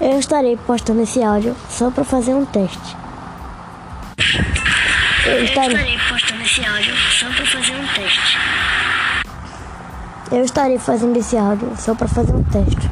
Eu estarei postando esse áudio só para fazer um teste. Eu estarei postando esse áudio só para fazer um teste. Eu estarei fazendo esse áudio só para fazer um teste.